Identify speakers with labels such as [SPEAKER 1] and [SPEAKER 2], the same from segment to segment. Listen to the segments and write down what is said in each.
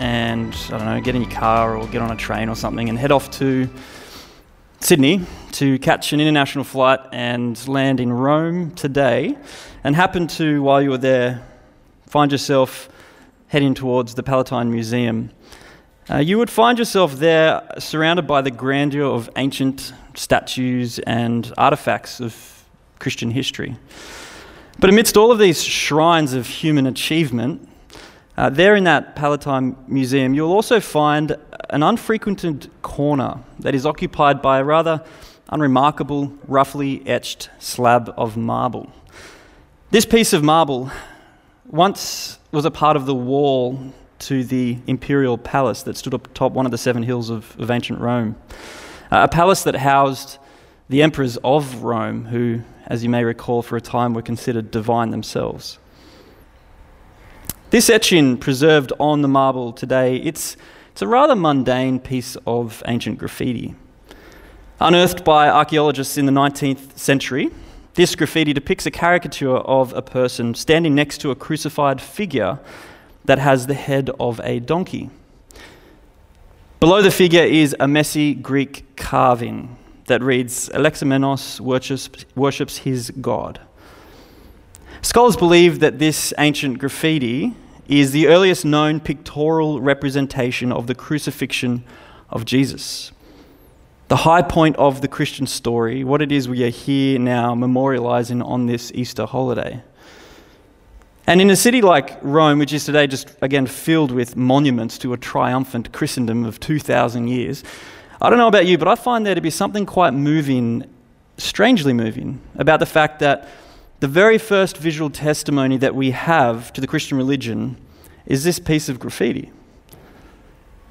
[SPEAKER 1] and, I don't know, get in your car or get on a train or something and head off to Sydney to catch an international flight and land in Rome today, and happen to, while you were there, find yourself heading towards the Palatine Museum, uh, you would find yourself there surrounded by the grandeur of ancient statues and artifacts of Christian history. But amidst all of these shrines of human achievement, uh, there in that Palatine Museum, you'll also find an unfrequented corner that is occupied by a rather unremarkable, roughly etched slab of marble. This piece of marble once was a part of the wall to the imperial palace that stood atop one of the seven hills of, of ancient Rome. Uh, a palace that housed the emperors of Rome, who, as you may recall, for a time were considered divine themselves. This etching preserved on the marble today, it's, it's a rather mundane piece of ancient graffiti. Unearthed by archaeologists in the 19th century, this graffiti depicts a caricature of a person standing next to a crucified figure that has the head of a donkey. Below the figure is a messy Greek carving that reads Alexamenos worships, worships his god. Scholars believe that this ancient graffiti is the earliest known pictorial representation of the crucifixion of Jesus. The high point of the Christian story, what it is we are here now memorializing on this Easter holiday. And in a city like Rome, which is today just again filled with monuments to a triumphant Christendom of 2,000 years, I don't know about you, but I find there to be something quite moving, strangely moving, about the fact that the very first visual testimony that we have to the Christian religion is this piece of graffiti.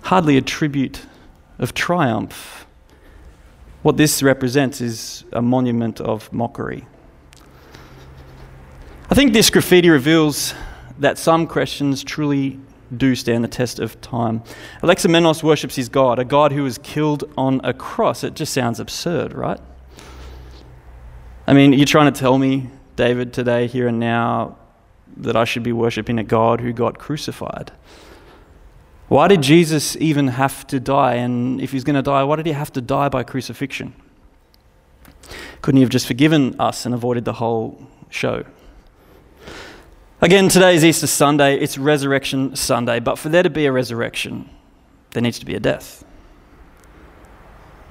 [SPEAKER 1] Hardly a tribute of triumph. What this represents is a monument of mockery. I think this graffiti reveals that some Christians truly do stand the test of time. Alexamenos worships his God, a God who was killed on a cross. It just sounds absurd, right? I mean, you're trying to tell me David today, here and now, that I should be worshipping a God who got crucified. Why did Jesus even have to die? And if he's going to die, why did he have to die by crucifixion? Couldn't he have just forgiven us and avoided the whole show? Again, today is Easter Sunday. It's Resurrection Sunday. But for there to be a resurrection, there needs to be a death.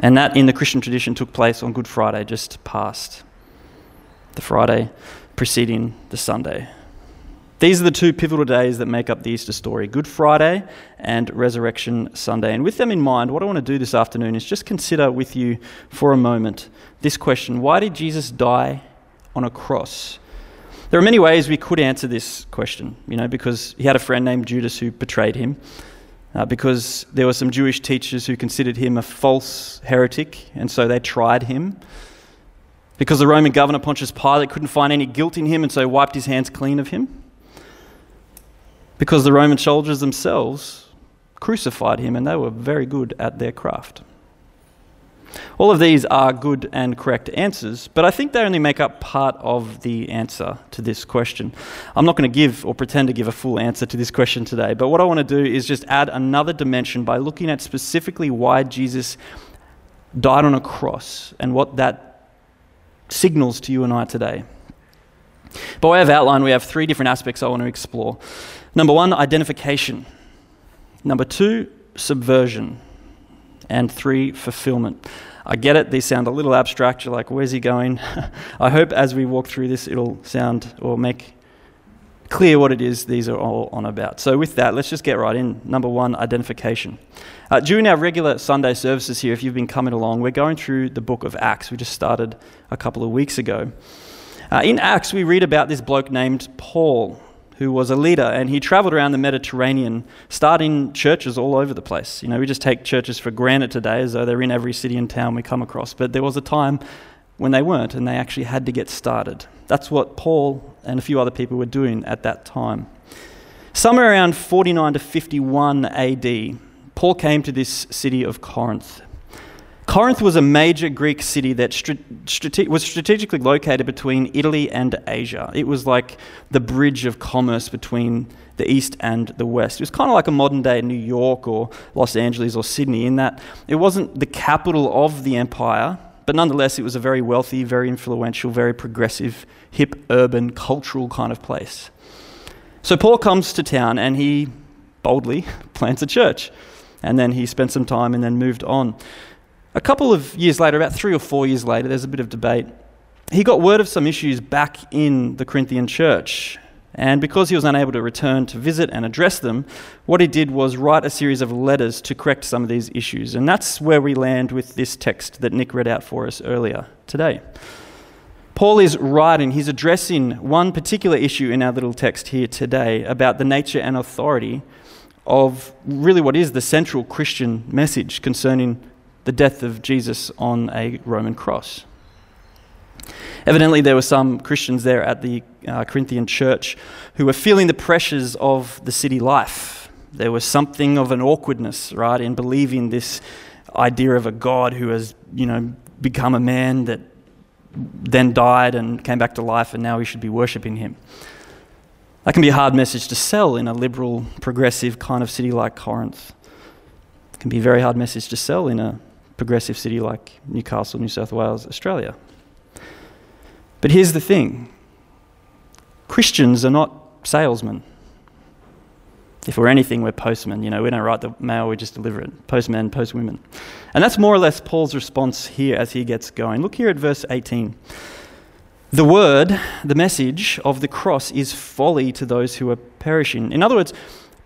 [SPEAKER 1] And that in the Christian tradition took place on Good Friday, just past the Friday preceding the Sunday. These are the two pivotal days that make up the Easter story Good Friday and Resurrection Sunday. And with them in mind, what I want to do this afternoon is just consider with you for a moment this question Why did Jesus die on a cross? There are many ways we could answer this question, you know, because he had a friend named Judas who betrayed him, uh, because there were some Jewish teachers who considered him a false heretic, and so they tried him because the Roman governor Pontius Pilate couldn't find any guilt in him and so wiped his hands clean of him. Because the Roman soldiers themselves crucified him and they were very good at their craft. All of these are good and correct answers, but I think they only make up part of the answer to this question. I'm not going to give or pretend to give a full answer to this question today, but what I want to do is just add another dimension by looking at specifically why Jesus died on a cross and what that signals to you and I today. By way of outline, we have three different aspects I want to explore. Number one, identification. Number two, subversion. And three, fulfillment. I get it, these sound a little abstract. You're like, where's he going? I hope as we walk through this, it'll sound or make clear what it is these are all on about. So, with that, let's just get right in. Number one, identification. Uh, during our regular Sunday services here, if you've been coming along, we're going through the book of Acts. We just started a couple of weeks ago. Uh, in Acts, we read about this bloke named Paul, who was a leader, and he traveled around the Mediterranean, starting churches all over the place. You know, we just take churches for granted today as though they're in every city and town we come across. But there was a time when they weren't, and they actually had to get started. That's what Paul and a few other people were doing at that time. Somewhere around 49 to 51 AD, Paul came to this city of Corinth. Corinth was a major Greek city that strate- was strategically located between Italy and Asia. It was like the bridge of commerce between the east and the west. It was kind of like a modern day New York or Los Angeles or Sydney, in that it wasn't the capital of the empire, but nonetheless, it was a very wealthy, very influential, very progressive, hip, urban, cultural kind of place. So Paul comes to town and he boldly plants a church. And then he spent some time and then moved on. A couple of years later, about three or four years later, there's a bit of debate. He got word of some issues back in the Corinthian church. And because he was unable to return to visit and address them, what he did was write a series of letters to correct some of these issues. And that's where we land with this text that Nick read out for us earlier today. Paul is writing, he's addressing one particular issue in our little text here today about the nature and authority of really what is the central Christian message concerning the death of Jesus on a Roman cross. Evidently, there were some Christians there at the uh, Corinthian church who were feeling the pressures of the city life. There was something of an awkwardness, right, in believing this idea of a God who has, you know, become a man that then died and came back to life, and now we should be worshipping him. That can be a hard message to sell in a liberal, progressive kind of city like Corinth. It can be a very hard message to sell in a progressive city like Newcastle, New South Wales, Australia. But here's the thing Christians are not salesmen. If we're anything, we're postmen. You know, we don't write the mail, we just deliver it. Postmen, postwomen. And that's more or less Paul's response here as he gets going. Look here at verse 18. The word, the message of the cross is folly to those who are perishing. In other words,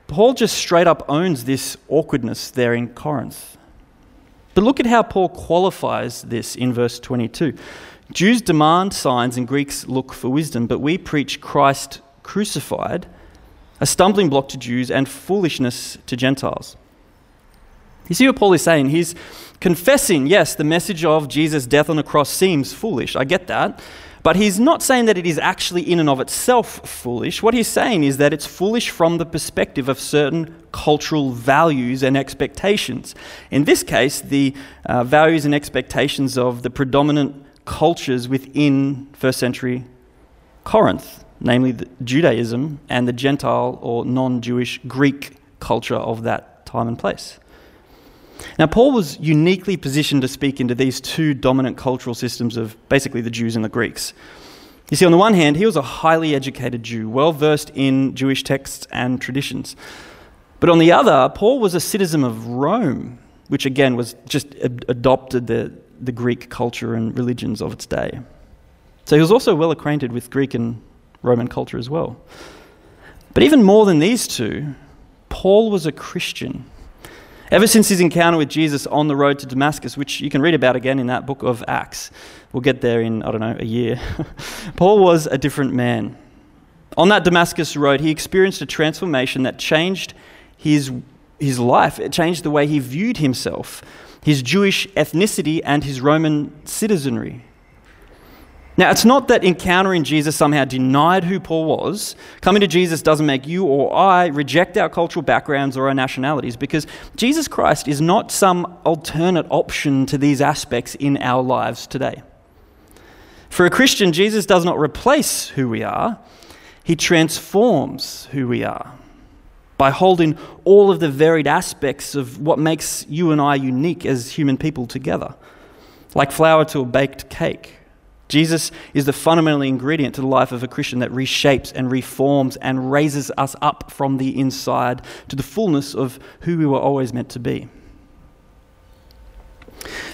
[SPEAKER 1] Paul just straight up owns this awkwardness there in Corinth. But look at how Paul qualifies this in verse 22. Jews demand signs and Greeks look for wisdom, but we preach Christ crucified, a stumbling block to Jews and foolishness to Gentiles. You see what Paul is saying? He's confessing, yes, the message of Jesus' death on the cross seems foolish. I get that. But he's not saying that it is actually in and of itself foolish. What he's saying is that it's foolish from the perspective of certain cultural values and expectations. In this case, the uh, values and expectations of the predominant cultures within first century Corinth, namely Judaism and the Gentile or non Jewish Greek culture of that time and place. Now, Paul was uniquely positioned to speak into these two dominant cultural systems of basically the Jews and the Greeks. You see, on the one hand, he was a highly educated Jew, well versed in Jewish texts and traditions. But on the other, Paul was a citizen of Rome, which again was just adopted the, the Greek culture and religions of its day. So he was also well acquainted with Greek and Roman culture as well. But even more than these two, Paul was a Christian. Ever since his encounter with Jesus on the road to Damascus, which you can read about again in that book of Acts, we'll get there in, I don't know, a year, Paul was a different man. On that Damascus road, he experienced a transformation that changed his, his life. It changed the way he viewed himself, his Jewish ethnicity, and his Roman citizenry. Now, it's not that encountering Jesus somehow denied who Paul was. Coming to Jesus doesn't make you or I reject our cultural backgrounds or our nationalities because Jesus Christ is not some alternate option to these aspects in our lives today. For a Christian, Jesus does not replace who we are, he transforms who we are by holding all of the varied aspects of what makes you and I unique as human people together, like flour to a baked cake Jesus is the fundamental ingredient to the life of a Christian that reshapes and reforms and raises us up from the inside to the fullness of who we were always meant to be.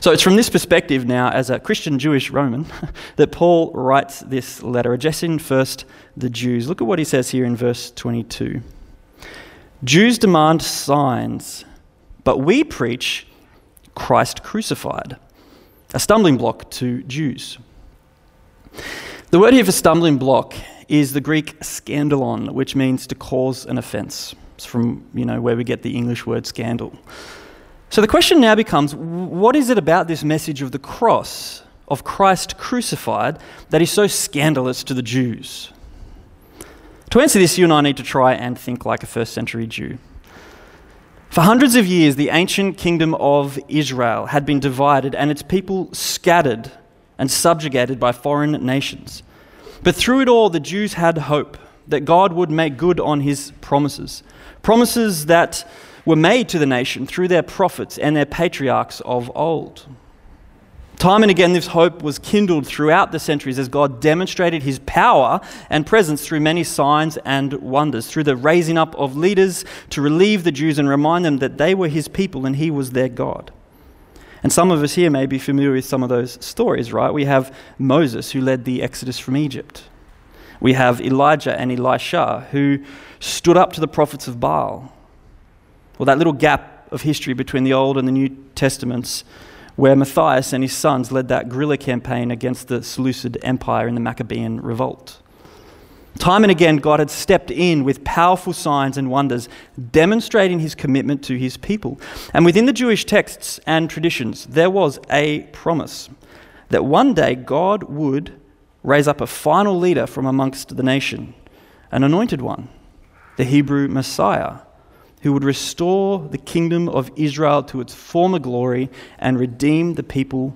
[SPEAKER 1] So it's from this perspective now, as a Christian Jewish Roman, that Paul writes this letter, addressing first the Jews. Look at what he says here in verse 22. Jews demand signs, but we preach Christ crucified, a stumbling block to Jews. The word here for stumbling block is the Greek scandalon, which means to cause an offense. It's from, you know, where we get the English word scandal. So the question now becomes what is it about this message of the cross, of Christ crucified, that is so scandalous to the Jews? To answer this, you and I need to try and think like a first century Jew. For hundreds of years, the ancient kingdom of Israel had been divided and its people scattered and subjugated by foreign nations. But through it all, the Jews had hope that God would make good on his promises. Promises that were made to the nation through their prophets and their patriarchs of old. Time and again, this hope was kindled throughout the centuries as God demonstrated his power and presence through many signs and wonders, through the raising up of leaders to relieve the Jews and remind them that they were his people and he was their God. And some of us here may be familiar with some of those stories, right? We have Moses, who led the Exodus from Egypt. We have Elijah and Elisha, who stood up to the prophets of Baal. Well, that little gap of history between the Old and the New Testaments, where Matthias and his sons led that guerrilla campaign against the Seleucid Empire in the Maccabean revolt. Time and again, God had stepped in with powerful signs and wonders, demonstrating his commitment to his people. And within the Jewish texts and traditions, there was a promise that one day God would raise up a final leader from amongst the nation, an anointed one, the Hebrew Messiah, who would restore the kingdom of Israel to its former glory and redeem the people,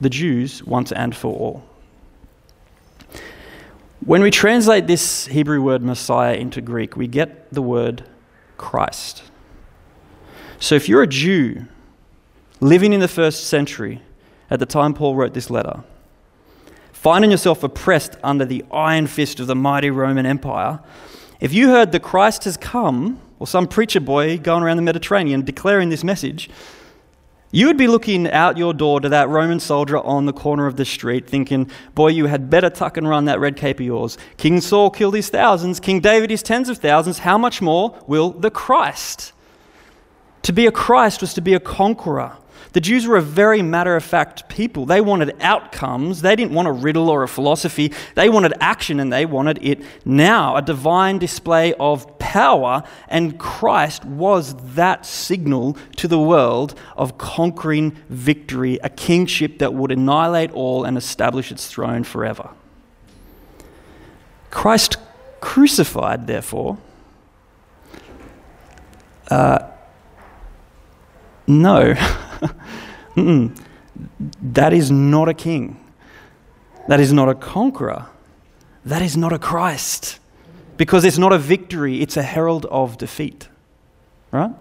[SPEAKER 1] the Jews, once and for all. When we translate this Hebrew word Messiah into Greek, we get the word Christ. So if you're a Jew living in the first century at the time Paul wrote this letter, finding yourself oppressed under the iron fist of the mighty Roman Empire, if you heard the Christ has come, or some preacher boy going around the Mediterranean declaring this message, you would be looking out your door to that Roman soldier on the corner of the street thinking, boy, you had better tuck and run that red cape of yours. King Saul killed his thousands, King David his tens of thousands. How much more will the Christ? To be a Christ was to be a conqueror. The Jews were a very matter of fact people. They wanted outcomes. They didn't want a riddle or a philosophy. They wanted action and they wanted it now a divine display of power. And Christ was that signal to the world of conquering victory, a kingship that would annihilate all and establish its throne forever. Christ crucified, therefore, uh, no. that is not a king. That is not a conqueror. That is not a Christ. Because it's not a victory, it's a herald of defeat. Right?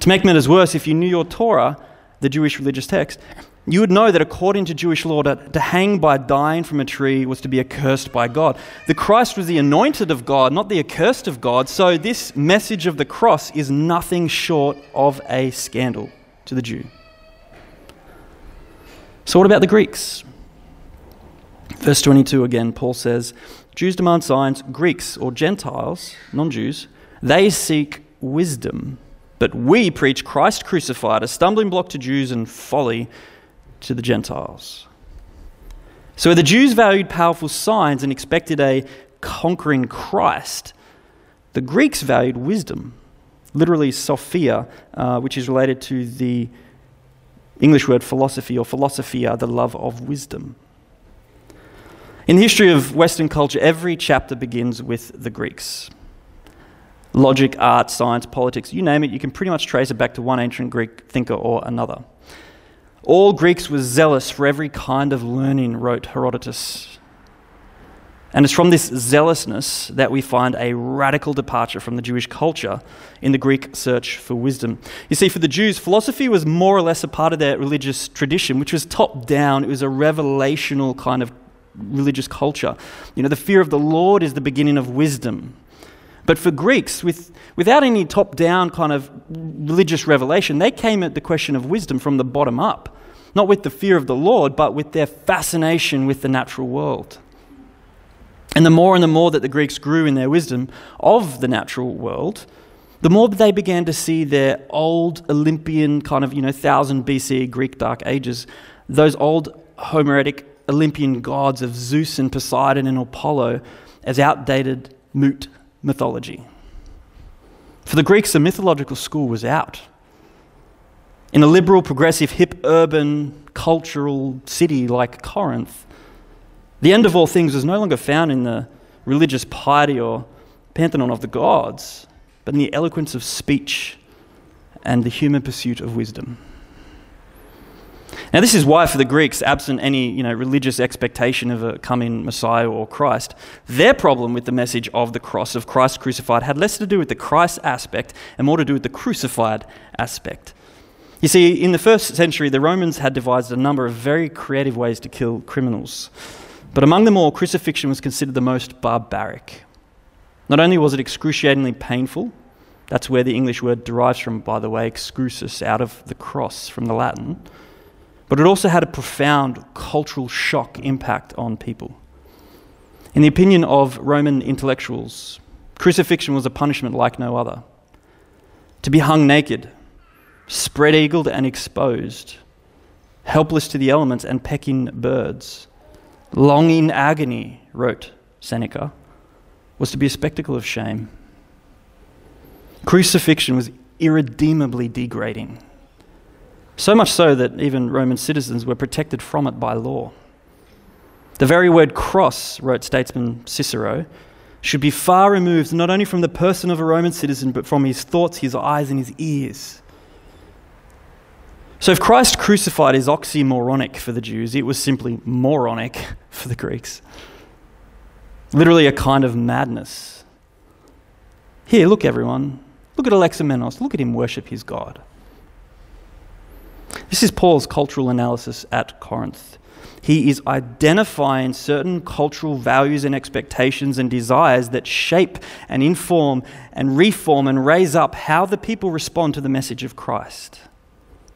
[SPEAKER 1] To make matters worse, if you knew your Torah, the Jewish religious text, you would know that according to Jewish law, to, to, hang by dying from a tree was to be accursed by God. The Christ was the anointed of God, not the accursed of God. So this message of the cross is nothing short of a scandal to the Jew. So, what about the Greeks? Verse 22 again, Paul says, Jews demand signs, Greeks or Gentiles, non Jews, they seek wisdom. But we preach Christ crucified, a stumbling block to Jews and folly to the Gentiles. So the Jews valued powerful signs and expected a conquering Christ. The Greeks valued wisdom literally Sophia, uh, which is related to the English word philosophy or philosophia, the love of wisdom. In the history of Western culture, every chapter begins with the Greeks. Logic, art, science, politics, you name it, you can pretty much trace it back to one ancient Greek thinker or another. All Greeks were zealous for every kind of learning, wrote Herodotus. And it's from this zealousness that we find a radical departure from the Jewish culture in the Greek search for wisdom. You see, for the Jews, philosophy was more or less a part of their religious tradition, which was top down. It was a revelational kind of religious culture. You know, the fear of the Lord is the beginning of wisdom. But for Greeks, with, without any top down kind of religious revelation, they came at the question of wisdom from the bottom up. Not with the fear of the Lord, but with their fascination with the natural world. And the more and the more that the Greeks grew in their wisdom of the natural world, the more they began to see their old Olympian kind of, you know, 1000 BC Greek Dark Ages, those old Homeric Olympian gods of Zeus and Poseidon and Apollo as outdated, moot mythology. For the Greeks, the mythological school was out. In a liberal, progressive, hip, urban, cultural city like Corinth, the end of all things was no longer found in the religious piety or pantheon of the gods, but in the eloquence of speech and the human pursuit of wisdom. Now, this is why, for the Greeks, absent any you know, religious expectation of a coming Messiah or Christ, their problem with the message of the cross, of Christ crucified, had less to do with the Christ aspect and more to do with the crucified aspect. You see, in the first century, the Romans had devised a number of very creative ways to kill criminals. But among them all, crucifixion was considered the most barbaric. Not only was it excruciatingly painful, that's where the English word derives from, by the way, excrucis, out of the cross from the Latin but it also had a profound cultural shock impact on people. In the opinion of Roman intellectuals, crucifixion was a punishment like no other. To be hung naked, spread eagled and exposed, helpless to the elements and pecking birds, long in agony, wrote Seneca, was to be a spectacle of shame. Crucifixion was irredeemably degrading. So much so that even Roman citizens were protected from it by law. The very word cross, wrote statesman Cicero, should be far removed not only from the person of a Roman citizen, but from his thoughts, his eyes, and his ears. So, if Christ crucified is oxymoronic for the Jews, it was simply moronic for the Greeks. Literally a kind of madness. Here, look, everyone. Look at Alexamenos. Look at him worship his God. This is Paul's cultural analysis at Corinth. He is identifying certain cultural values and expectations and desires that shape and inform and reform and raise up how the people respond to the message of Christ,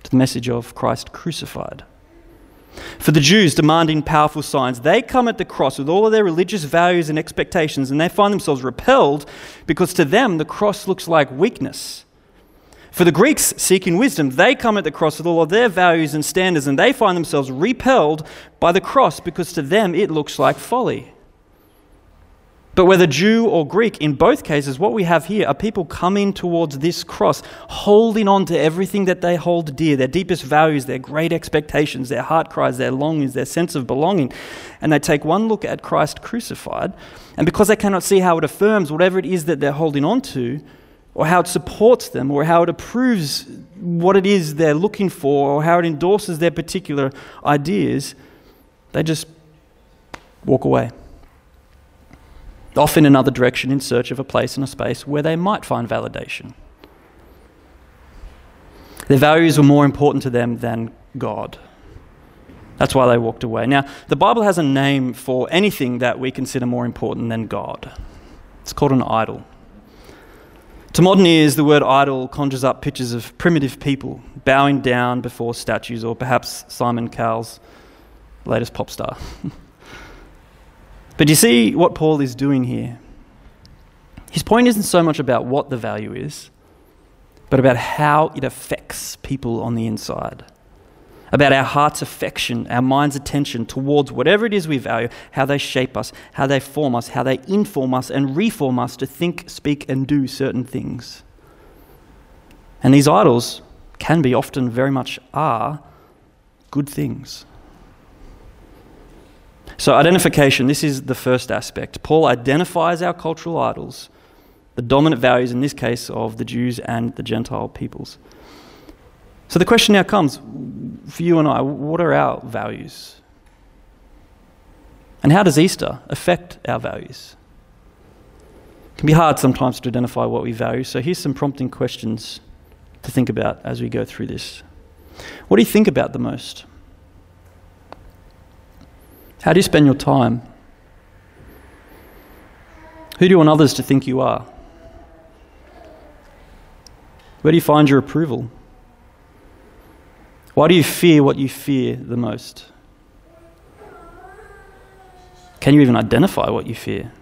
[SPEAKER 1] to the message of Christ crucified. For the Jews demanding powerful signs, they come at the cross with all of their religious values and expectations, and they find themselves repelled because to them the cross looks like weakness for the Greeks seeking wisdom, they come at the cross with all of their values and standards, and they find themselves repelled by the cross because to them it looks like folly. But whether Jew or Greek, in both cases, what we have here are people coming towards this cross, holding on to everything that they hold dear their deepest values, their great expectations, their heart cries, their longings, their sense of belonging. And they take one look at Christ crucified, and because they cannot see how it affirms whatever it is that they're holding on to, or how it supports them, or how it approves what it is they're looking for, or how it endorses their particular ideas, they just walk away. Off in another direction in search of a place and a space where they might find validation. Their values were more important to them than God. That's why they walked away. Now, the Bible has a name for anything that we consider more important than God. It's called an idol. To modern ears, the word idol conjures up pictures of primitive people bowing down before statues, or perhaps Simon Cowell's latest pop star. but you see what Paul is doing here? His point isn't so much about what the value is, but about how it affects people on the inside about our heart's affection, our mind's attention towards whatever it is we value, how they shape us, how they form us, how they inform us and reform us to think, speak, and do certain things. And these idols can be, often very much are, good things. So, identification, this is the first aspect. Paul identifies our cultural idols, the dominant values in this case of the Jews and the Gentile peoples. So the question now comes for you and I what are our values? And how does Easter affect our values? It can be hard sometimes to identify what we value, so here's some prompting questions to think about as we go through this. What do you think about the most? How do you spend your time? Who do you want others to think you are? Where do you find your approval? Why do you fear what you fear the most? Can you even identify what you fear?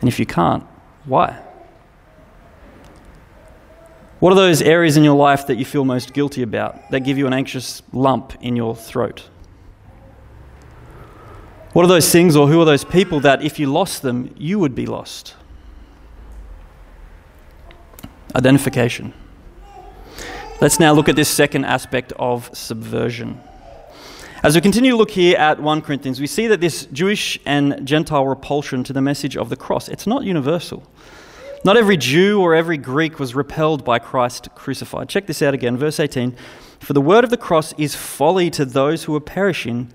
[SPEAKER 1] And if you can't, why? What are those areas in your life that you feel most guilty about, that give you an anxious lump in your throat? What are those things or who are those people that if you lost them, you would be lost? Identification. Let's now look at this second aspect of subversion. As we continue to look here at 1 Corinthians, we see that this Jewish and Gentile repulsion to the message of the cross, it's not universal. Not every Jew or every Greek was repelled by Christ crucified. Check this out again, verse 18. For the word of the cross is folly to those who are perishing,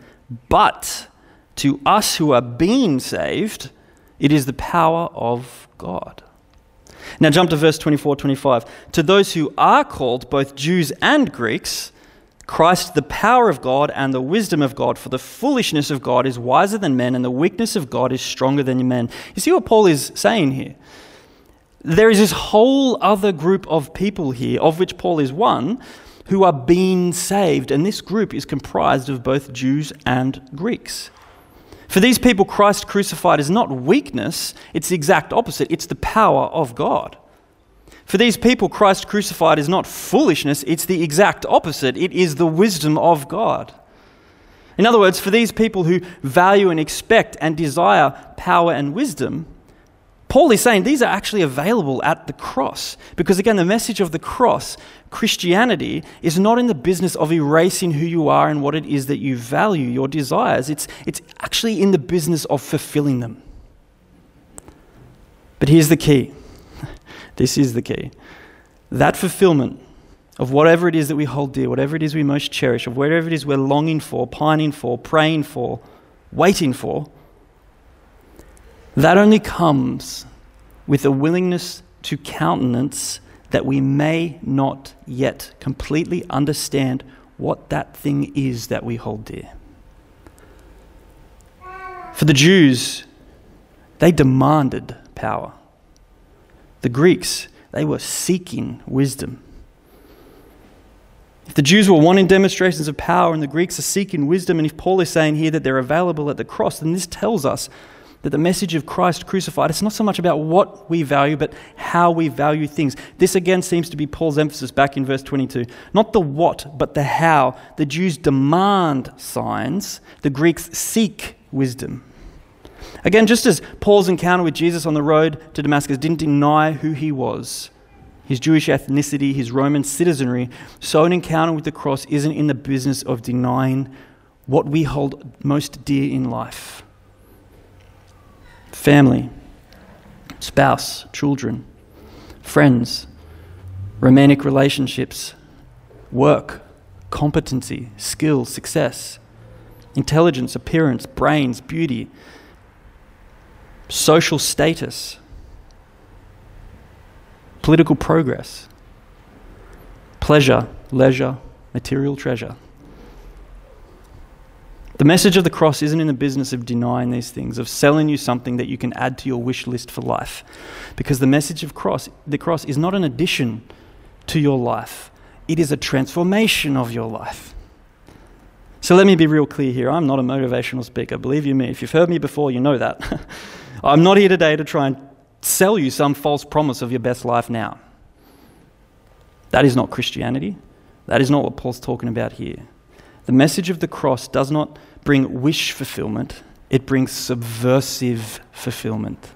[SPEAKER 1] but to us who are being saved, it is the power of God. Now jump to verse 24 25. To those who are called, both Jews and Greeks, Christ, the power of God and the wisdom of God, for the foolishness of God is wiser than men, and the weakness of God is stronger than men. You see what Paul is saying here? There is this whole other group of people here, of which Paul is one, who are being saved, and this group is comprised of both Jews and Greeks. For these people, Christ crucified is not weakness, it's the exact opposite. It's the power of God. For these people, Christ crucified is not foolishness, it's the exact opposite. It is the wisdom of God. In other words, for these people who value and expect and desire power and wisdom, Paul is saying these are actually available at the cross. Because again, the message of the cross, Christianity, is not in the business of erasing who you are and what it is that you value, your desires. It's, it's actually in the business of fulfilling them. But here's the key this is the key. That fulfillment of whatever it is that we hold dear, whatever it is we most cherish, of whatever it is we're longing for, pining for, praying for, waiting for, that only comes with a willingness to countenance that we may not yet completely understand what that thing is that we hold dear. For the Jews, they demanded power. The Greeks, they were seeking wisdom. If the Jews were wanting demonstrations of power and the Greeks are seeking wisdom, and if Paul is saying here that they're available at the cross, then this tells us that the message of Christ crucified, it's not so much about what we value, but how we value things. This again seems to be Paul's emphasis back in verse 22. Not the what, but the how. The Jews demand signs, the Greeks seek wisdom. Again, just as Paul's encounter with Jesus on the road to Damascus didn't deny who he was, his Jewish ethnicity, his Roman citizenry, so an encounter with the cross isn't in the business of denying what we hold most dear in life family, spouse, children, friends, romantic relationships, work, competency, skill, success, intelligence, appearance, brains, beauty, social status, political progress, pleasure, leisure, material treasure. The message of the cross isn't in the business of denying these things, of selling you something that you can add to your wish list for life. Because the message of cross, the cross is not an addition to your life. It is a transformation of your life. So let me be real clear here. I'm not a motivational speaker. Believe you me, if you've heard me before, you know that. I'm not here today to try and sell you some false promise of your best life now. That is not Christianity. That is not what Paul's talking about here. The message of the cross does not bring wish fulfillment, it brings subversive fulfillment.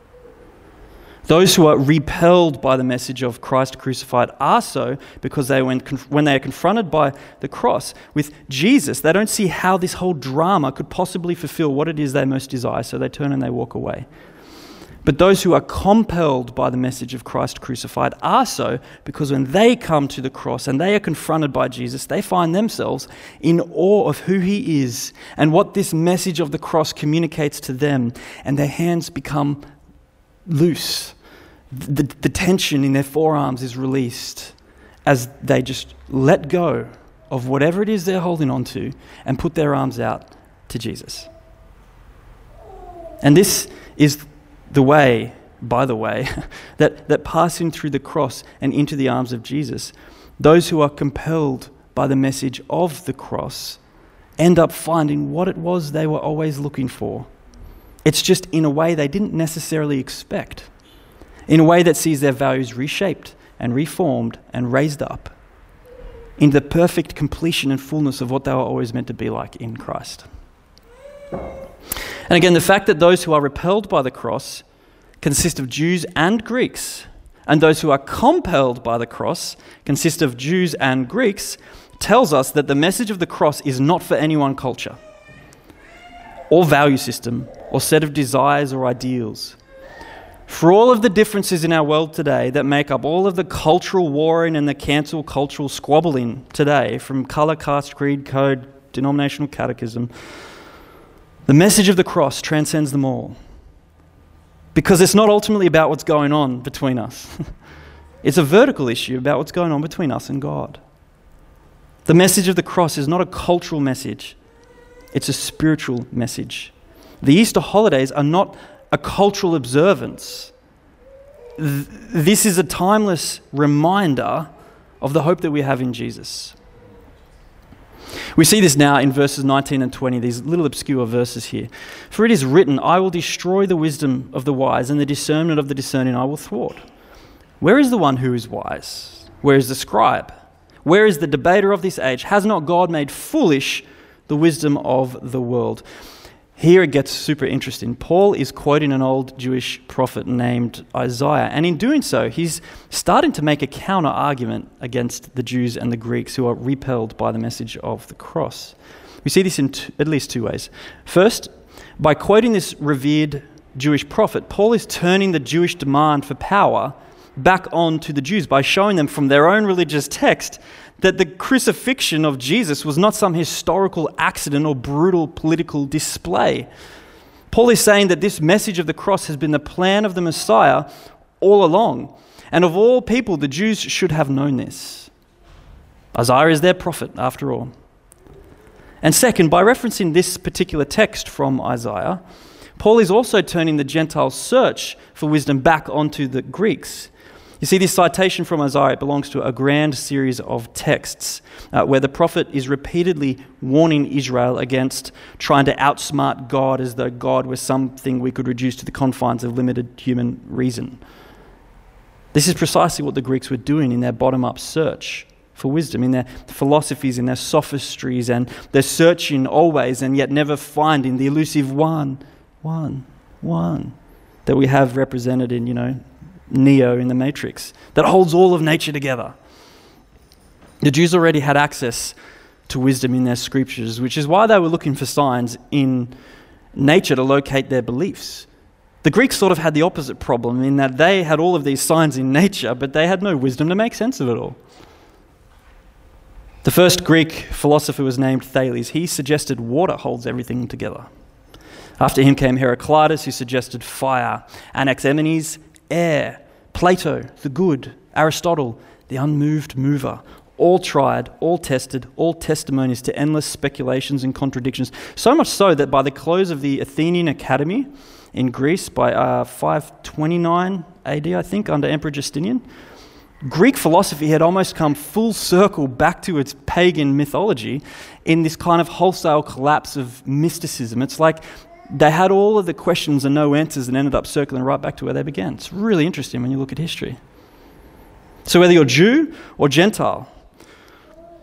[SPEAKER 1] Those who are repelled by the message of Christ crucified are so because they, when, when they are confronted by the cross with Jesus, they don't see how this whole drama could possibly fulfill what it is they most desire, so they turn and they walk away. But those who are compelled by the message of Christ crucified are so because when they come to the cross and they are confronted by Jesus, they find themselves in awe of who he is and what this message of the cross communicates to them, and their hands become loose. The, the tension in their forearms is released as they just let go of whatever it is they're holding on to and put their arms out to Jesus. And this is the way, by the way, that, that passing through the cross and into the arms of Jesus, those who are compelled by the message of the cross end up finding what it was they were always looking for. It's just in a way they didn't necessarily expect, in a way that sees their values reshaped and reformed and raised up in the perfect completion and fullness of what they were always meant to be like in Christ. And again, the fact that those who are repelled by the cross consist of Jews and Greeks, and those who are compelled by the cross consist of Jews and Greeks, tells us that the message of the cross is not for any one culture, or value system, or set of desires or ideals. For all of the differences in our world today that make up all of the cultural warring and the cancel cultural squabbling today, from colour, caste, creed, code, denominational catechism, the message of the cross transcends them all. Because it's not ultimately about what's going on between us, it's a vertical issue about what's going on between us and God. The message of the cross is not a cultural message, it's a spiritual message. The Easter holidays are not a cultural observance. This is a timeless reminder of the hope that we have in Jesus. We see this now in verses 19 and 20, these little obscure verses here. For it is written, I will destroy the wisdom of the wise, and the discernment of the discerning I will thwart. Where is the one who is wise? Where is the scribe? Where is the debater of this age? Has not God made foolish the wisdom of the world? Here it gets super interesting. Paul is quoting an old Jewish prophet named Isaiah, and in doing so, he's starting to make a counter argument against the Jews and the Greeks who are repelled by the message of the cross. We see this in t- at least two ways. First, by quoting this revered Jewish prophet, Paul is turning the Jewish demand for power back on to the Jews by showing them from their own religious text that the crucifixion of Jesus was not some historical accident or brutal political display. Paul is saying that this message of the cross has been the plan of the Messiah all along. And of all people, the Jews should have known this. Isaiah is their prophet, after all. And second, by referencing this particular text from Isaiah, Paul is also turning the Gentiles' search for wisdom back onto the Greeks. You see, this citation from Isaiah belongs to a grand series of texts uh, where the prophet is repeatedly warning Israel against trying to outsmart God as though God was something we could reduce to the confines of limited human reason. This is precisely what the Greeks were doing in their bottom up search for wisdom, in their philosophies, in their sophistries, and they're searching always and yet never finding the elusive one, one, one that we have represented in, you know, Neo in the Matrix that holds all of nature together. The Jews already had access to wisdom in their scriptures, which is why they were looking for signs in nature to locate their beliefs. The Greeks sort of had the opposite problem in that they had all of these signs in nature, but they had no wisdom to make sense of it all. The first Greek philosopher was named Thales. He suggested water holds everything together. After him came Heraclitus, who suggested fire. Anaximenes, air. Plato, the good, Aristotle, the unmoved mover, all tried, all tested, all testimonies to endless speculations and contradictions. So much so that by the close of the Athenian Academy in Greece, by uh, 529 AD, I think, under Emperor Justinian, Greek philosophy had almost come full circle back to its pagan mythology in this kind of wholesale collapse of mysticism. It's like they had all of the questions and no answers and ended up circling right back to where they began. It's really interesting when you look at history. So, whether you're Jew or Gentile,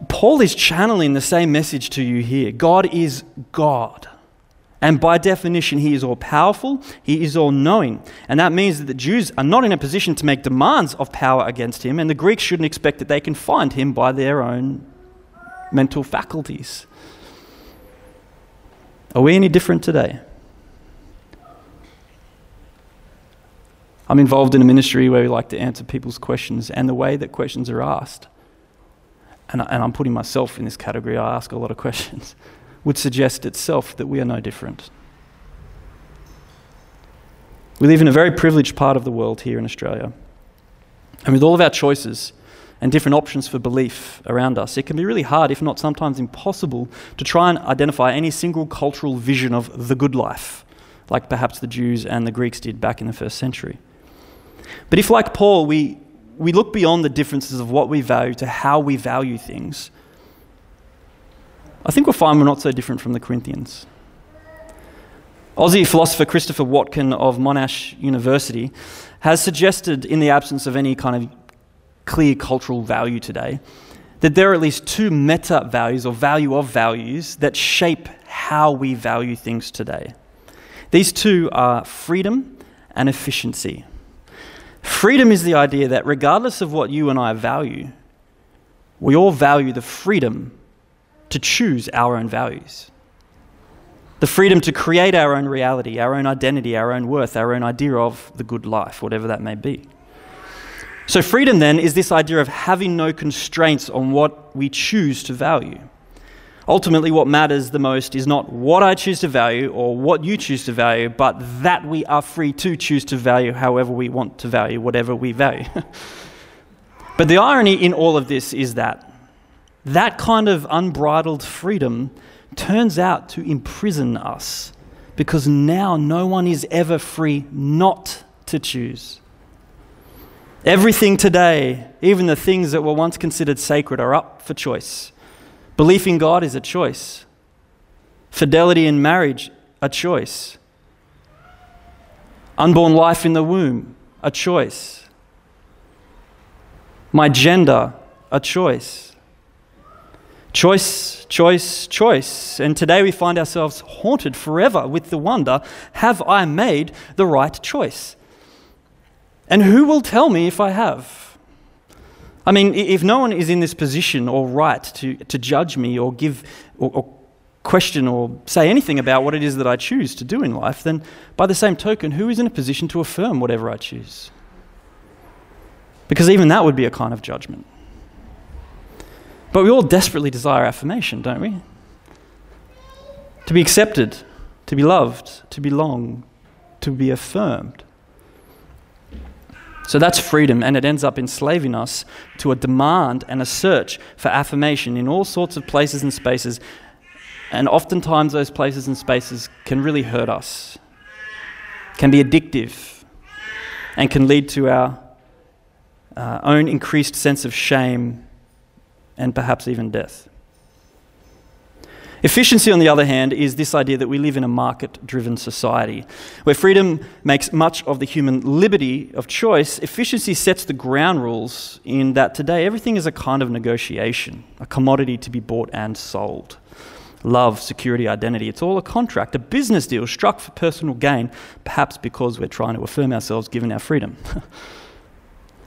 [SPEAKER 1] Paul is channeling the same message to you here. God is God. And by definition, he is all powerful, he is all knowing. And that means that the Jews are not in a position to make demands of power against him, and the Greeks shouldn't expect that they can find him by their own mental faculties. Are we any different today? I'm involved in a ministry where we like to answer people's questions, and the way that questions are asked, and, and I'm putting myself in this category, I ask a lot of questions, would suggest itself that we are no different. We live in a very privileged part of the world here in Australia. And with all of our choices and different options for belief around us, it can be really hard, if not sometimes impossible, to try and identify any single cultural vision of the good life, like perhaps the Jews and the Greeks did back in the first century. But if, like Paul, we, we look beyond the differences of what we value to how we value things, I think we'll find we're not so different from the Corinthians. Aussie philosopher Christopher Watkin of Monash University has suggested, in the absence of any kind of clear cultural value today, that there are at least two meta values or value of values that shape how we value things today. These two are freedom and efficiency. Freedom is the idea that regardless of what you and I value, we all value the freedom to choose our own values. The freedom to create our own reality, our own identity, our own worth, our own idea of the good life, whatever that may be. So, freedom then is this idea of having no constraints on what we choose to value. Ultimately, what matters the most is not what I choose to value or what you choose to value, but that we are free to choose to value however we want to value whatever we value. but the irony in all of this is that that kind of unbridled freedom turns out to imprison us because now no one is ever free not to choose. Everything today, even the things that were once considered sacred, are up for choice. Belief in God is a choice. Fidelity in marriage, a choice. Unborn life in the womb, a choice. My gender, a choice. Choice, choice, choice. And today we find ourselves haunted forever with the wonder have I made the right choice? And who will tell me if I have? I mean, if no one is in this position or right to, to judge me or give or, or question or say anything about what it is that I choose to do in life, then by the same token, who is in a position to affirm whatever I choose? Because even that would be a kind of judgment. But we all desperately desire affirmation, don't we? To be accepted, to be loved, to belong, to be affirmed. So that's freedom, and it ends up enslaving us to a demand and a search for affirmation in all sorts of places and spaces. And oftentimes, those places and spaces can really hurt us, can be addictive, and can lead to our uh, own increased sense of shame and perhaps even death. Efficiency, on the other hand, is this idea that we live in a market driven society. Where freedom makes much of the human liberty of choice, efficiency sets the ground rules in that today everything is a kind of negotiation, a commodity to be bought and sold. Love, security, identity, it's all a contract, a business deal struck for personal gain, perhaps because we're trying to affirm ourselves given our freedom.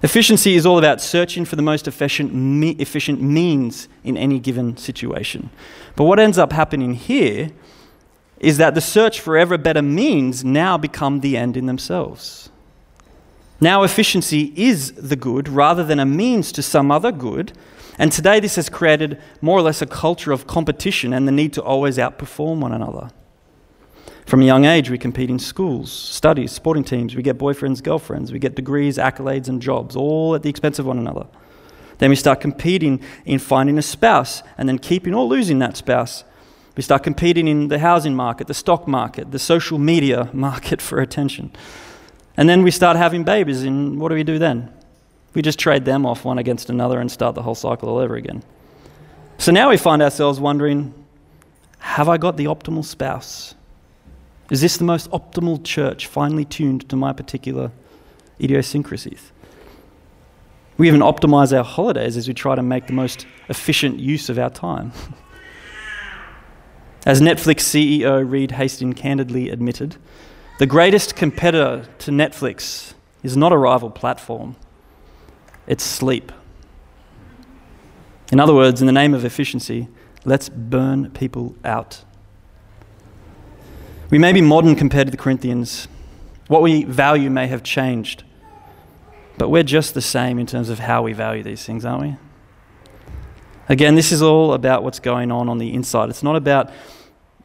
[SPEAKER 1] Efficiency is all about searching for the most efficient, me- efficient means in any given situation. But what ends up happening here is that the search for ever better means now become the end in themselves. Now, efficiency is the good rather than a means to some other good. And today, this has created more or less a culture of competition and the need to always outperform one another. From a young age, we compete in schools, studies, sporting teams. We get boyfriends, girlfriends. We get degrees, accolades, and jobs, all at the expense of one another. Then we start competing in finding a spouse and then keeping or losing that spouse. We start competing in the housing market, the stock market, the social media market for attention. And then we start having babies, and what do we do then? We just trade them off one against another and start the whole cycle all over again. So now we find ourselves wondering have I got the optimal spouse? Is this the most optimal church, finely tuned to my particular idiosyncrasies? We even optimize our holidays as we try to make the most efficient use of our time. As Netflix CEO Reed Hastings candidly admitted, the greatest competitor to Netflix is not a rival platform, it's sleep. In other words, in the name of efficiency, let's burn people out. We may be modern compared to the Corinthians. What we value may have changed. But we're just the same in terms of how we value these things, aren't we? Again, this is all about what's going on on the inside. It's not about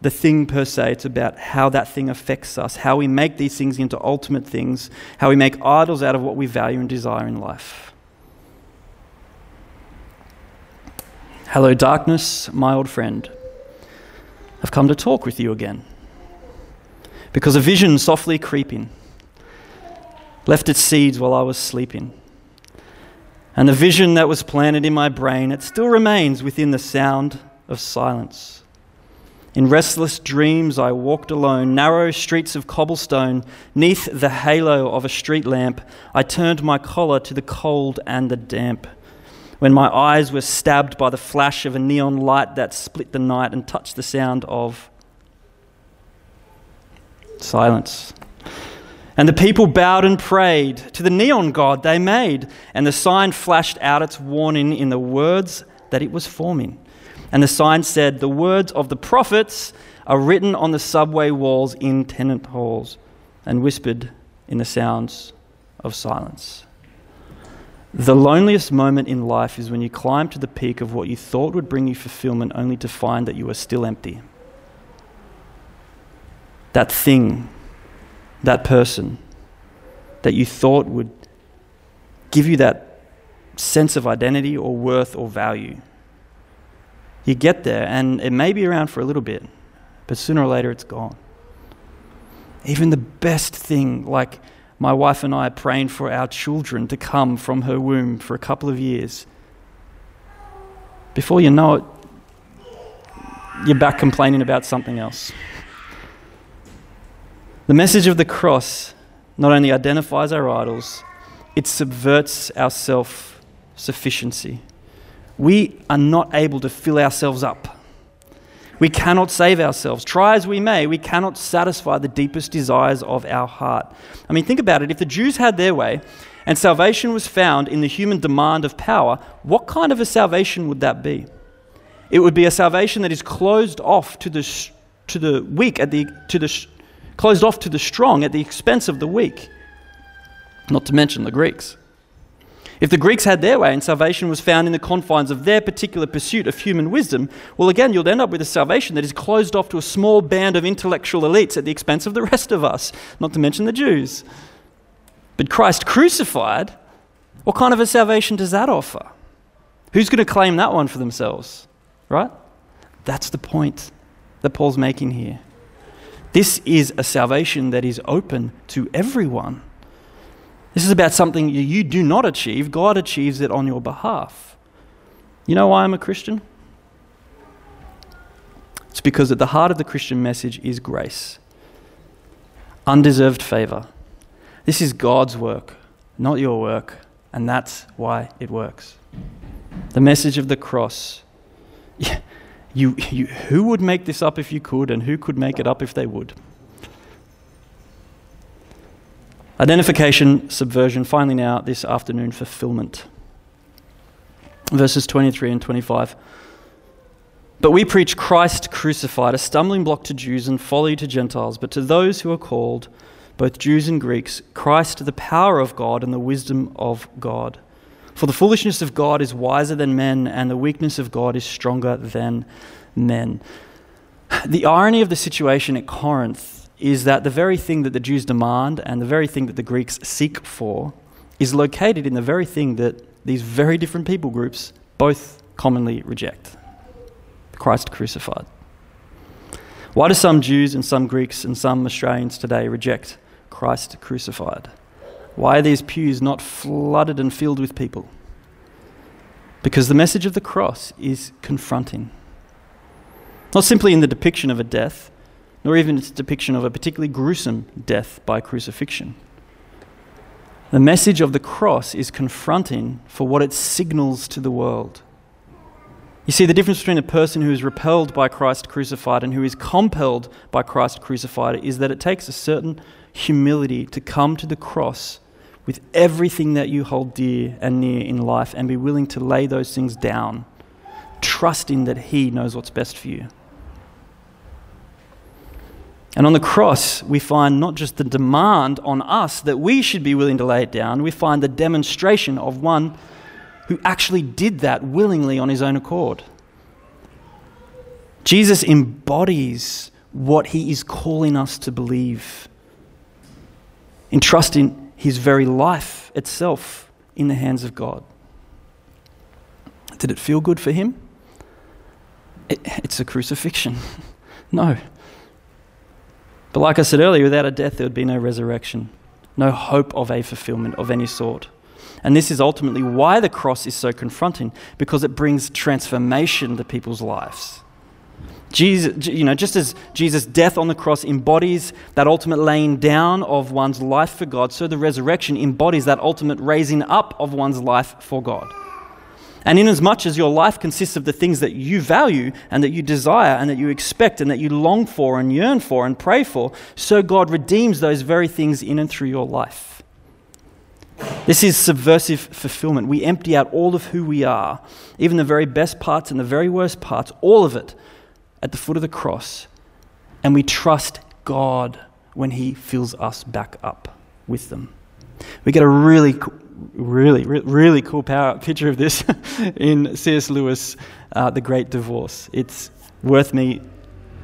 [SPEAKER 1] the thing per se, it's about how that thing affects us, how we make these things into ultimate things, how we make idols out of what we value and desire in life. Hello, darkness, my old friend. I've come to talk with you again because a vision softly creeping left its seeds while I was sleeping. And the vision that was planted in my brain, it still remains within the sound of silence. In restless dreams, I walked alone, narrow streets of cobblestone, neath the halo of a street lamp. I turned my collar to the cold and the damp. When my eyes were stabbed by the flash of a neon light that split the night and touched the sound of Silence. And the people bowed and prayed to the neon god they made, and the sign flashed out its warning in the words that it was forming. And the sign said, The words of the prophets are written on the subway walls in tenant halls, and whispered in the sounds of silence. The loneliest moment in life is when you climb to the peak of what you thought would bring you fulfillment, only to find that you are still empty. That thing that person that you thought would give you that sense of identity or worth or value. You get there, and it may be around for a little bit, but sooner or later it's gone. Even the best thing, like my wife and I praying for our children to come from her womb for a couple of years, before you know it, you're back complaining about something else. The message of the cross not only identifies our idols, it subverts our self sufficiency. We are not able to fill ourselves up. We cannot save ourselves. Try as we may, we cannot satisfy the deepest desires of our heart. I mean, think about it. If the Jews had their way and salvation was found in the human demand of power, what kind of a salvation would that be? It would be a salvation that is closed off to the, to the weak, at the, to the closed off to the strong at the expense of the weak, not to mention the Greeks. If the Greeks had their way and salvation was found in the confines of their particular pursuit of human wisdom, well, again, you'll end up with a salvation that is closed off to a small band of intellectual elites at the expense of the rest of us, not to mention the Jews. But Christ crucified, what kind of a salvation does that offer? Who's going to claim that one for themselves? Right? That's the point that Paul's making here. This is a salvation that is open to everyone. This is about something you do not achieve, God achieves it on your behalf. You know why I'm a Christian? It's because at the heart of the Christian message is grace, undeserved favor. This is God's work, not your work, and that's why it works. The message of the cross. You, you, who would make this up if you could, and who could make it up if they would? Identification, subversion, finally, now this afternoon, fulfillment. Verses 23 and 25. But we preach Christ crucified, a stumbling block to Jews and folly to Gentiles, but to those who are called, both Jews and Greeks, Christ, the power of God and the wisdom of God. For the foolishness of God is wiser than men, and the weakness of God is stronger than men. The irony of the situation at Corinth is that the very thing that the Jews demand and the very thing that the Greeks seek for is located in the very thing that these very different people groups both commonly reject Christ crucified. Why do some Jews and some Greeks and some Australians today reject Christ crucified? Why are these pews not flooded and filled with people? Because the message of the cross is confronting. Not simply in the depiction of a death, nor even its depiction of a particularly gruesome death by crucifixion. The message of the cross is confronting for what it signals to the world. You see, the difference between a person who is repelled by Christ crucified and who is compelled by Christ crucified is that it takes a certain humility to come to the cross with everything that you hold dear and near in life and be willing to lay those things down, trusting that He knows what's best for you. And on the cross, we find not just the demand on us that we should be willing to lay it down, we find the demonstration of one who actually did that willingly on his own accord. Jesus embodies what he is calling us to believe, entrusting his very life itself in the hands of God. Did it feel good for him? It, it's a crucifixion. no. But like I said earlier, without a death, there would be no resurrection, no hope of a fulfillment of any sort. And this is ultimately why the cross is so confronting, because it brings transformation to people's lives. Jesus, you know, just as Jesus' death on the cross embodies that ultimate laying down of one's life for God, so the resurrection embodies that ultimate raising up of one's life for God. And inasmuch as your life consists of the things that you value and that you desire and that you expect and that you long for and yearn for and pray for, so God redeems those very things in and through your life. This is subversive fulfillment. We empty out all of who we are, even the very best parts and the very worst parts, all of it at the foot of the cross, and we trust God when He fills us back up with them. We get a really, really, really cool power picture of this in C.S. Lewis, uh, The Great Divorce. It's worth me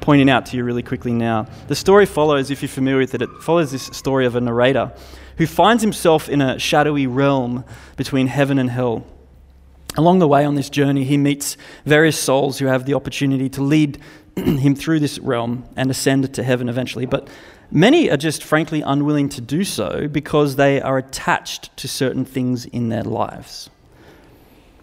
[SPEAKER 1] pointing out to you really quickly now. The story follows, if you're familiar with it, it follows this story of a narrator who finds himself in a shadowy realm between heaven and hell. Along the way on this journey, he meets various souls who have the opportunity to lead him through this realm and ascend to heaven eventually. But many are just frankly unwilling to do so because they are attached to certain things in their lives.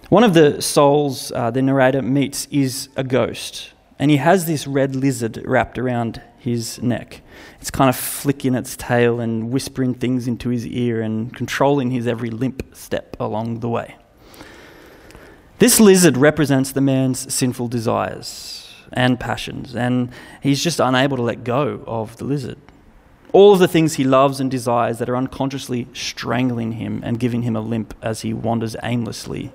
[SPEAKER 1] One of the souls uh, the narrator meets is a ghost, and he has this red lizard wrapped around his neck. It's kind of flicking its tail and whispering things into his ear and controlling his every limp step along the way. This lizard represents the man's sinful desires and passions, and he's just unable to let go of the lizard. All of the things he loves and desires that are unconsciously strangling him and giving him a limp as he wanders aimlessly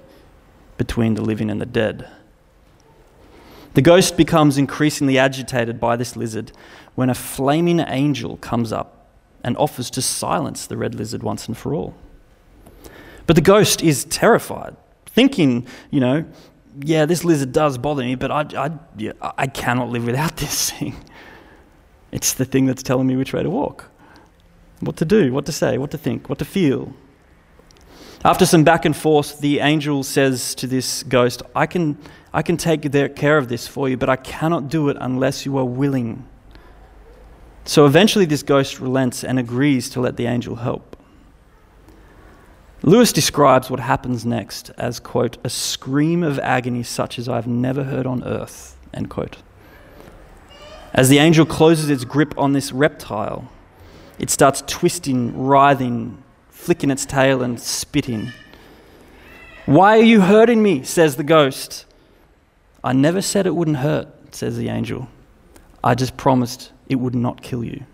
[SPEAKER 1] between the living and the dead. The ghost becomes increasingly agitated by this lizard when a flaming angel comes up and offers to silence the red lizard once and for all. But the ghost is terrified, thinking, you know, yeah, this lizard does bother me, but I, I, I cannot live without this thing. It's the thing that's telling me which way to walk, what to do, what to say, what to think, what to feel. After some back and forth, the angel says to this ghost, I can, I can take care of this for you, but I cannot do it unless you are willing. So eventually, this ghost relents and agrees to let the angel help. Lewis describes what happens next as, quote, a scream of agony such as I've never heard on earth, end quote. As the angel closes its grip on this reptile, it starts twisting, writhing, flicking its tail, and spitting. Why are you hurting me? says the ghost. I never said it wouldn't hurt, says the angel. I just promised it would not kill you.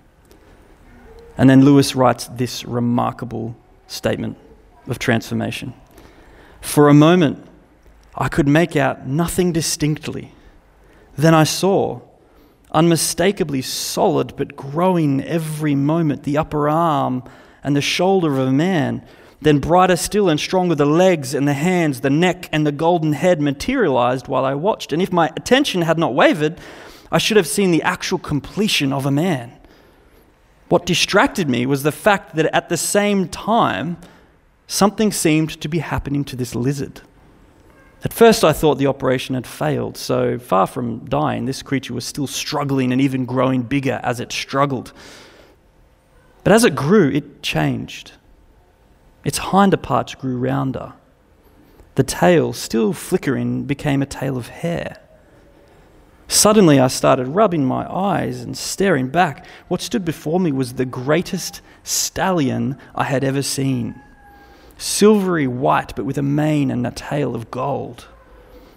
[SPEAKER 1] And then Lewis writes this remarkable statement of transformation. For a moment, I could make out nothing distinctly. Then I saw, unmistakably solid but growing every moment, the upper arm and the shoulder of a man then, brighter still and stronger, the legs and the hands, the neck and the golden head materialized while I watched. And if my attention had not wavered, I should have seen the actual completion of a man. What distracted me was the fact that at the same time, something seemed to be happening to this lizard. At first, I thought the operation had failed, so far from dying, this creature was still struggling and even growing bigger as it struggled. But as it grew, it changed. Its hinder parts grew rounder. The tail, still flickering, became a tail of hair. Suddenly, I started rubbing my eyes and staring back. What stood before me was the greatest stallion I had ever seen. Silvery white, but with a mane and a tail of gold.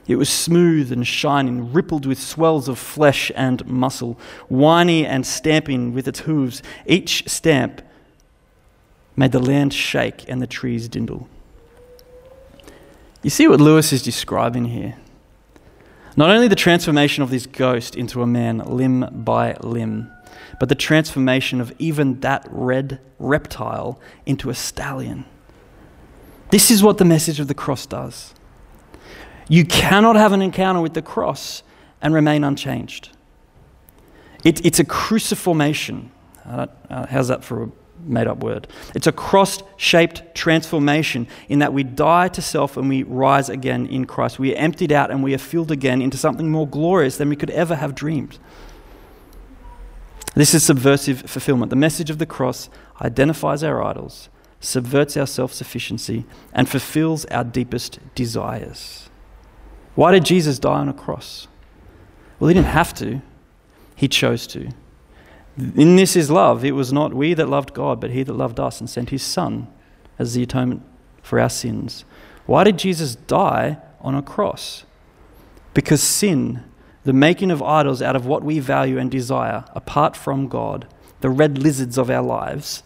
[SPEAKER 1] It was smooth and shining, rippled with swells of flesh and muscle, whiny and stamping with its hooves, each stamp made the land shake and the trees dindle. You see what Lewis is describing here? Not only the transformation of this ghost into a man limb by limb, but the transformation of even that red reptile into a stallion. This is what the message of the cross does. You cannot have an encounter with the cross and remain unchanged. It, it's a cruciformation. Uh, how's that for a made up word. It's a cross shaped transformation in that we die to self and we rise again in Christ. We are emptied out and we are filled again into something more glorious than we could ever have dreamed. This is subversive fulfillment. The message of the cross identifies our idols, subverts our self sufficiency, and fulfills our deepest desires. Why did Jesus die on a cross? Well, he didn't have to, he chose to. In this is love. It was not we that loved God, but He that loved us and sent His Son as the atonement for our sins. Why did Jesus die on a cross. Because sin, the making of idols out of what we value and desire apart from God, the red lizards of our lives,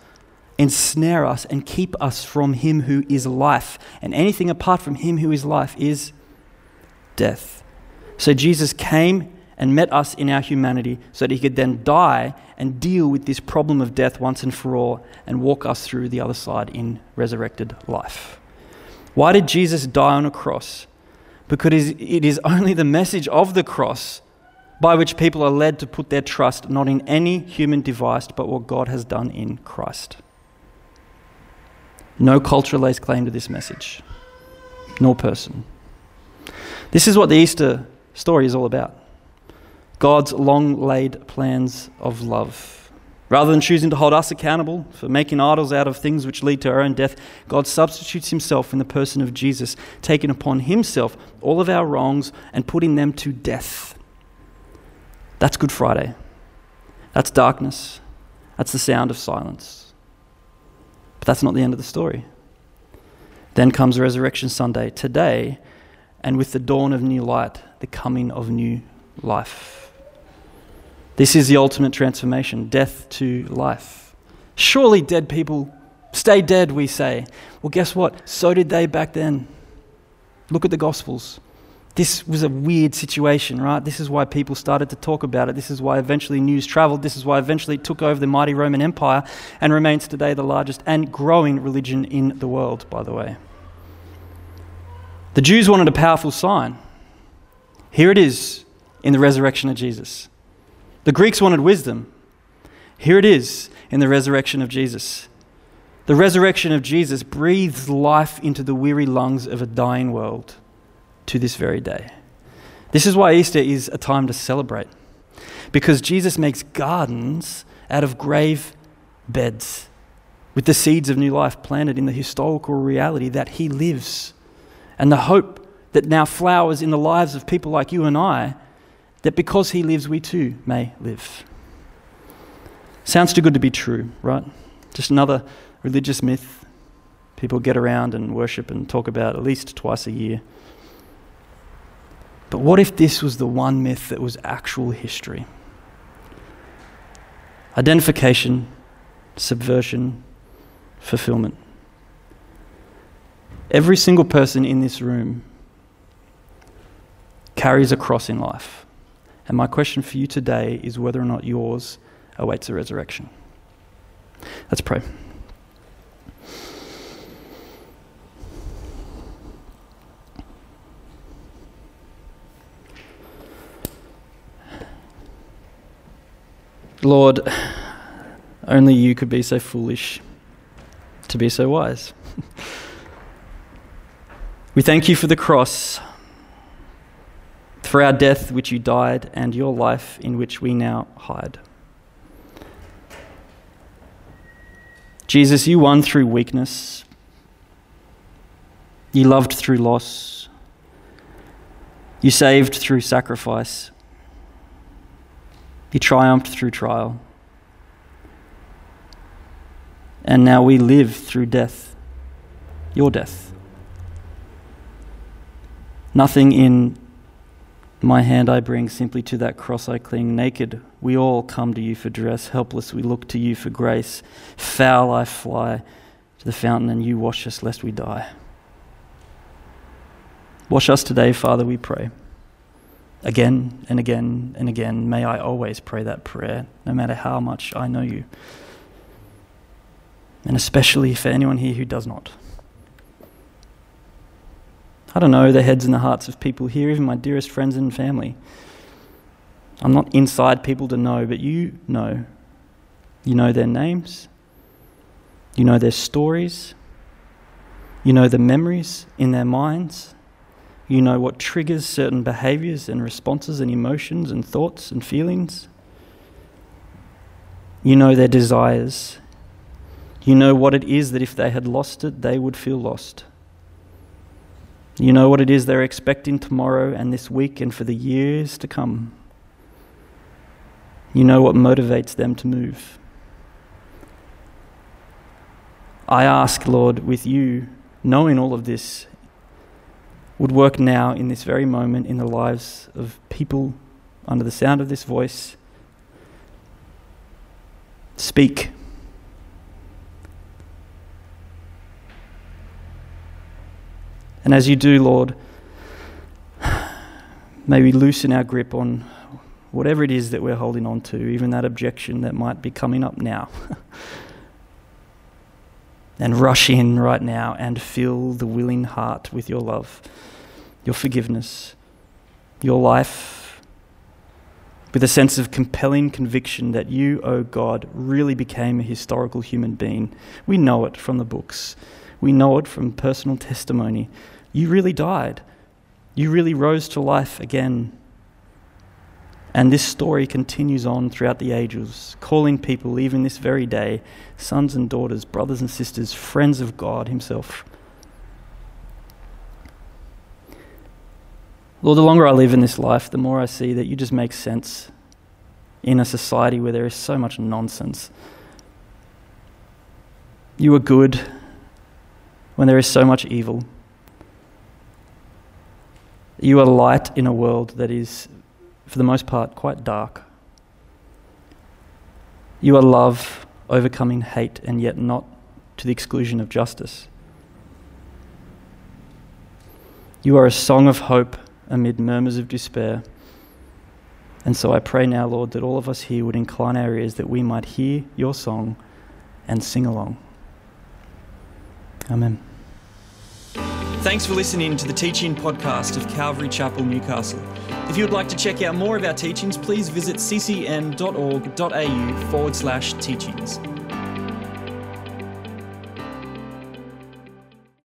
[SPEAKER 1] ensnare us and keep us from Him who is life. And anything apart from Him who is life is death. So Jesus came and met us in our humanity so that He could then die and deal with this problem of death once and for all and walk us through the other side in resurrected life. Why did Jesus die on a cross? Because it is only the message of the cross by which people are led to put their trust not in any human device, but what God has done in Christ. No culture lays claim to this message, nor person. This is what the Easter story is all about God's long laid plans of love. Rather than choosing to hold us accountable for making idols out of things which lead to our own death, God substitutes himself in the person of Jesus, taking upon himself all of our wrongs and putting them to death. That's Good Friday. That's darkness. That's the sound of silence. That's not the end of the story. Then comes Resurrection Sunday, today, and with the dawn of new light, the coming of new life. This is the ultimate transformation death to life. Surely dead people stay dead, we say. Well, guess what? So did they back then. Look at the Gospels. This was a weird situation, right? This is why people started to talk about it. This is why eventually news traveled. This is why eventually it took over the mighty Roman Empire and remains today the largest and growing religion in the world, by the way. The Jews wanted a powerful sign. Here it is in the resurrection of Jesus. The Greeks wanted wisdom. Here it is in the resurrection of Jesus. The resurrection of Jesus breathes life into the weary lungs of a dying world to this very day. This is why Easter is a time to celebrate, because Jesus makes gardens out of grave beds with the seeds of new life planted in the historical reality that He lives, and the hope that now flowers in the lives of people like you and I, that because He lives, we too may live. Sounds too good to be true, right? Just another religious myth people get around and worship and talk about at least twice a year. But what if this was the one myth that was actual history? Identification, subversion, fulfillment. Every single person in this room carries a cross in life. And my question for you today is whether or not yours awaits a resurrection. Let's pray. Lord, only you could be so foolish to be so wise. we thank you for the cross, for our death which you died, and your life in which we now hide. Jesus, you won through weakness, you loved through loss, you saved through sacrifice. He triumphed through trial. And now we live through death, your death. Nothing in my hand I bring, simply to that cross I cling. Naked, we all come to you for dress. Helpless, we look to you for grace. Foul, I fly to the fountain, and you wash us lest we die. Wash us today, Father, we pray. Again and again and again, may I always pray that prayer, no matter how much I know you. And especially for anyone here who does not. I don't know the heads and the hearts of people here, even my dearest friends and family. I'm not inside people to know, but you know. You know their names, you know their stories, you know the memories in their minds. You know what triggers certain behaviors and responses and emotions and thoughts and feelings. You know their desires. You know what it is that if they had lost it, they would feel lost. You know what it is they're expecting tomorrow and this week and for the years to come. You know what motivates them to move. I ask, Lord, with you, knowing all of this, would work now in this very moment in the lives of people under the sound of this voice. Speak. And as you do, Lord, may we loosen our grip on whatever it is that we're holding on to, even that objection that might be coming up now. and rush in right now and fill the willing heart with your love, your forgiveness, your life, with a sense of compelling conviction that you, O oh God, really became a historical human being. We know it from the books, we know it from personal testimony. You really died, you really rose to life again. And this story continues on throughout the ages, calling people, even this very day, sons and daughters, brothers and sisters, friends of God Himself. Lord, the longer I live in this life, the more I see that you just make sense in a society where there is so much nonsense. You are good when there is so much evil. You are light in a world that is for the most part, quite dark. You are love overcoming hate and yet not to the exclusion of justice. You are a song of hope amid murmurs of despair. And so I pray now, Lord, that all of us here would incline our ears that we might hear your song and sing along. Amen.
[SPEAKER 2] Thanks for listening to the teaching podcast of Calvary Chapel, Newcastle. If you would like to check out more of our teachings, please visit ccn.org.au forward slash teachings.